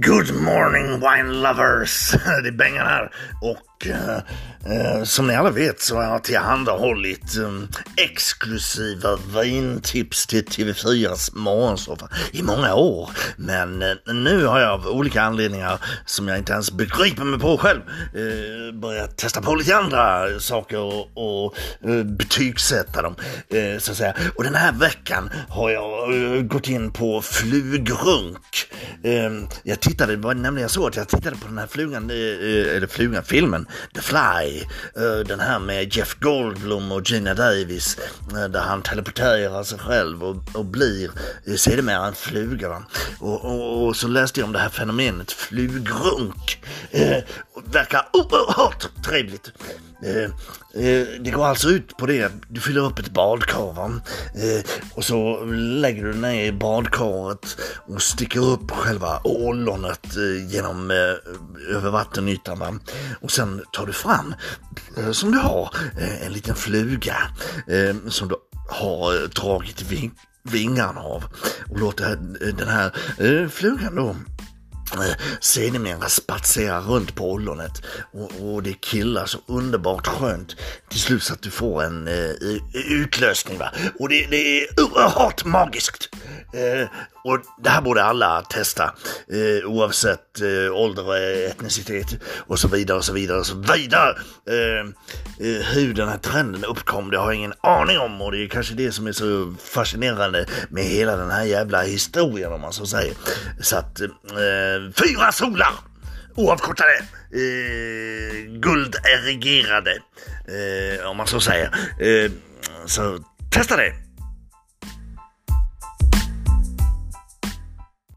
Good morning wine lovers! Det är Bengan här. Och eh, eh, som ni alla vet så har jag tillhandahållit eh, exklusiva vintips till TV4s morgonsoffa i många år. Men eh, nu har jag av olika anledningar som jag inte ens begriper mig på själv eh, börjat testa på lite andra saker och, och eh, betygsätta dem. Eh, så att säga. Och den här veckan har jag eh, gått in på flugrunk. Eh, jag tittade, det var nämligen så att jag tittade på den här flugan, eh, eh eller flugan, filmen The Fly, eh, den här med Jeff Goldblum och Gina Davis, eh, där han teleporterar sig själv och, och blir eh, sedermera en fluga. Va? Och, och, och så läste jag om det här fenomenet flugrunk. Eh, verkar oerhört trevligt. Eh, eh, det går alltså ut på det, du fyller upp ett badkar va? Eh, och så lägger du ner i badkaret och sticker upp själva ollonet eh, genom eh, över vattenytan va? Och sen tar du fram, eh, som du har, eh, en liten fluga eh, som du har eh, dragit vingarna av och låter eh, den här eh, flugan då sedermera spatserar runt på ollonet och, och det killar så underbart skönt till slut så att du får en eh, utlösning va. Och det, det är oerhört magiskt. Eh, och det här borde alla testa eh, oavsett eh, ålder och etnicitet och så vidare och så vidare och så vidare. Eh, Eh, hur den här trenden uppkom det har jag ingen aning om och det är kanske det som är så fascinerande med hela den här jävla historien om man så säger. Så att eh, fyra solar oavkortade, eh, gulderigerade, eh, om man så säger. Eh, så testa det!